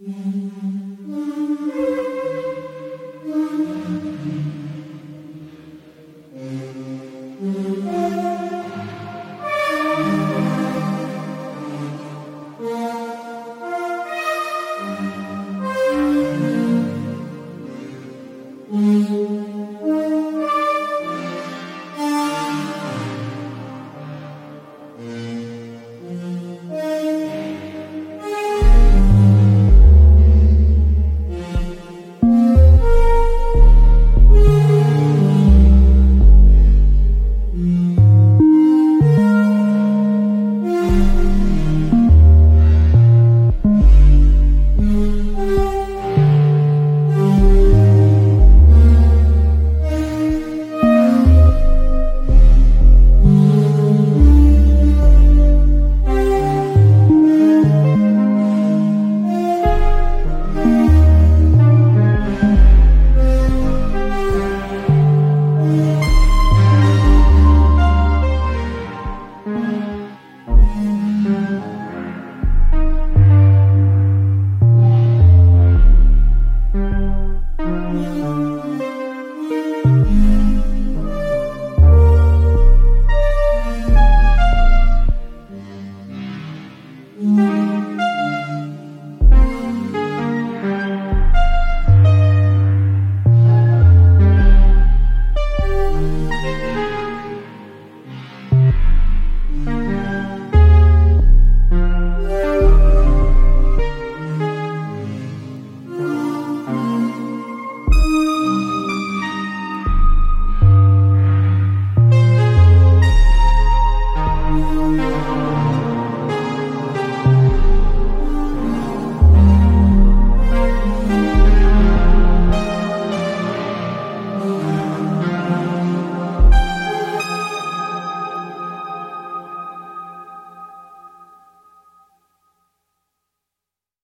Mm-hmm.